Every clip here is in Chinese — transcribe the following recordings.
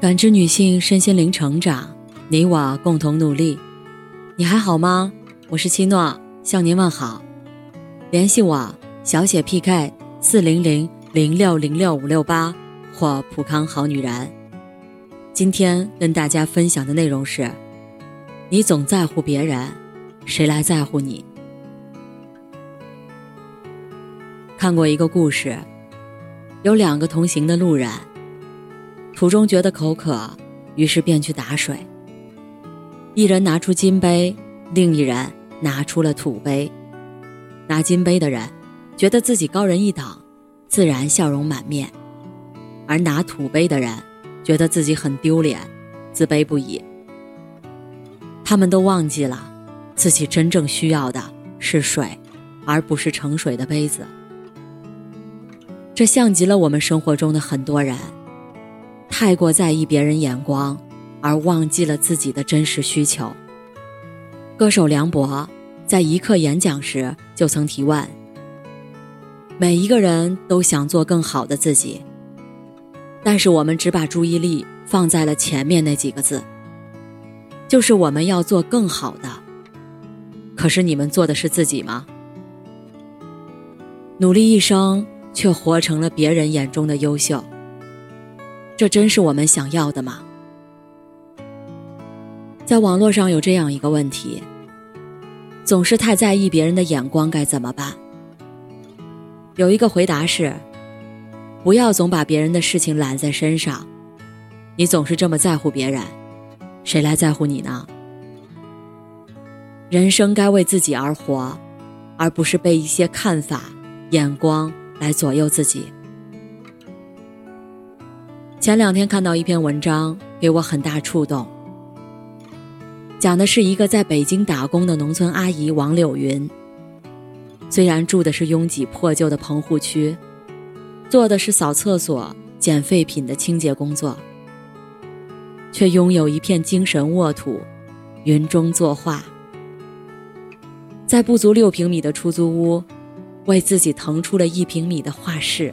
感知女性身心灵成长，你我共同努力。你还好吗？我是七诺，向您问好。联系我小写 PK 四零零零六零六五六八或普康好女人。今天跟大家分享的内容是：你总在乎别人，谁来在乎你？看过一个故事，有两个同行的路人。途中觉得口渴，于是便去打水。一人拿出金杯，另一人拿出了土杯。拿金杯的人觉得自己高人一等，自然笑容满面；而拿土杯的人觉得自己很丢脸，自卑不已。他们都忘记了，自己真正需要的是水，而不是盛水的杯子。这像极了我们生活中的很多人。太过在意别人眼光，而忘记了自己的真实需求。歌手梁博在一刻演讲时就曾提问：“每一个人都想做更好的自己，但是我们只把注意力放在了前面那几个字，就是我们要做更好的。可是你们做的是自己吗？努力一生，却活成了别人眼中的优秀。”这真是我们想要的吗？在网络上有这样一个问题：总是太在意别人的眼光该怎么办？有一个回答是：不要总把别人的事情揽在身上。你总是这么在乎别人，谁来在乎你呢？人生该为自己而活，而不是被一些看法、眼光来左右自己。前两天看到一篇文章，给我很大触动。讲的是一个在北京打工的农村阿姨王柳云。虽然住的是拥挤破旧的棚户区，做的是扫厕所、捡废品的清洁工作，却拥有一片精神沃土，云中作画。在不足六平米的出租屋，为自己腾出了一平米的画室。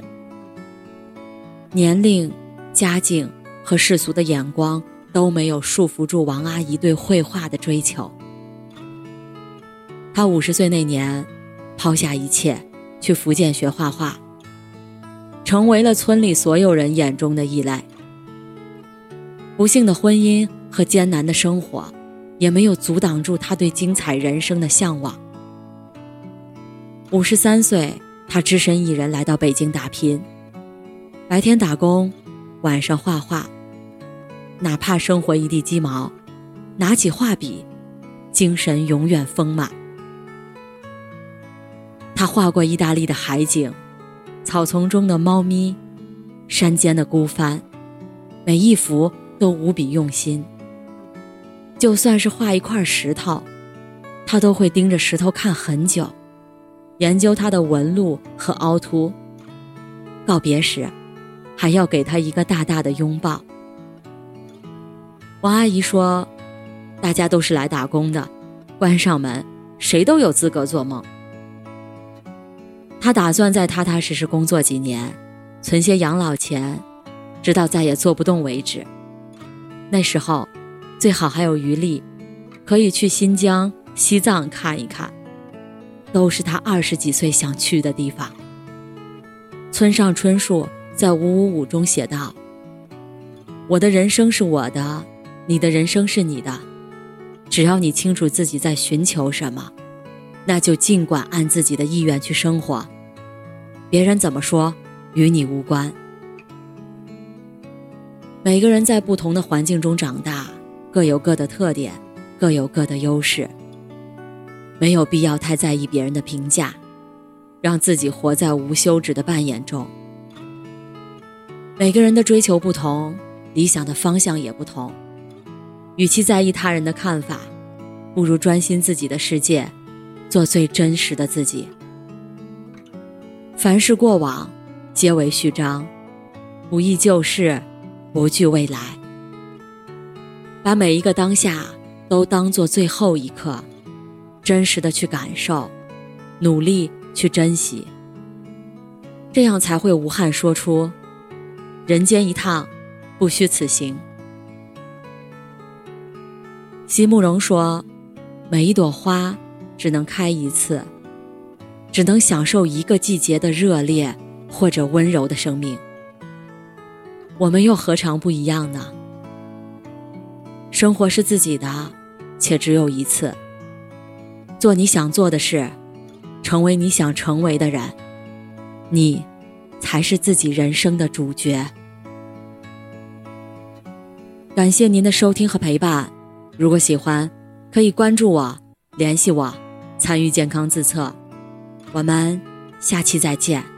年龄。家境和世俗的眼光都没有束缚住王阿姨对绘画的追求。她五十岁那年，抛下一切去福建学画画，成为了村里所有人眼中的异类。不幸的婚姻和艰难的生活，也没有阻挡住她对精彩人生的向往。五十三岁，她只身一人来到北京打拼，白天打工。晚上画画，哪怕生活一地鸡毛，拿起画笔，精神永远丰满。他画过意大利的海景，草丛中的猫咪，山间的孤帆，每一幅都无比用心。就算是画一块石头，他都会盯着石头看很久，研究它的纹路和凹凸。告别时。还要给他一个大大的拥抱。王阿姨说：“大家都是来打工的，关上门，谁都有资格做梦。”她打算再踏踏实实工作几年，存些养老钱，直到再也做不动为止。那时候，最好还有余力，可以去新疆、西藏看一看，都是她二十几岁想去的地方。村上春树。在五五五中写道：“我的人生是我的，你的人生是你的。只要你清楚自己在寻求什么，那就尽管按自己的意愿去生活。别人怎么说，与你无关。每个人在不同的环境中长大，各有各的特点，各有各的优势。没有必要太在意别人的评价，让自己活在无休止的扮演中。”每个人的追求不同，理想的方向也不同。与其在意他人的看法，不如专心自己的世界，做最真实的自己。凡事过往，皆为序章，不忆旧事，不惧未来。把每一个当下都当做最后一刻，真实的去感受，努力去珍惜，这样才会无憾说出。人间一趟，不虚此行。席慕容说：“每一朵花只能开一次，只能享受一个季节的热烈或者温柔的生命。我们又何尝不一样呢？生活是自己的，且只有一次。做你想做的事，成为你想成为的人，你才是自己人生的主角。”感谢您的收听和陪伴。如果喜欢，可以关注我、联系我、参与健康自测。我们下期再见。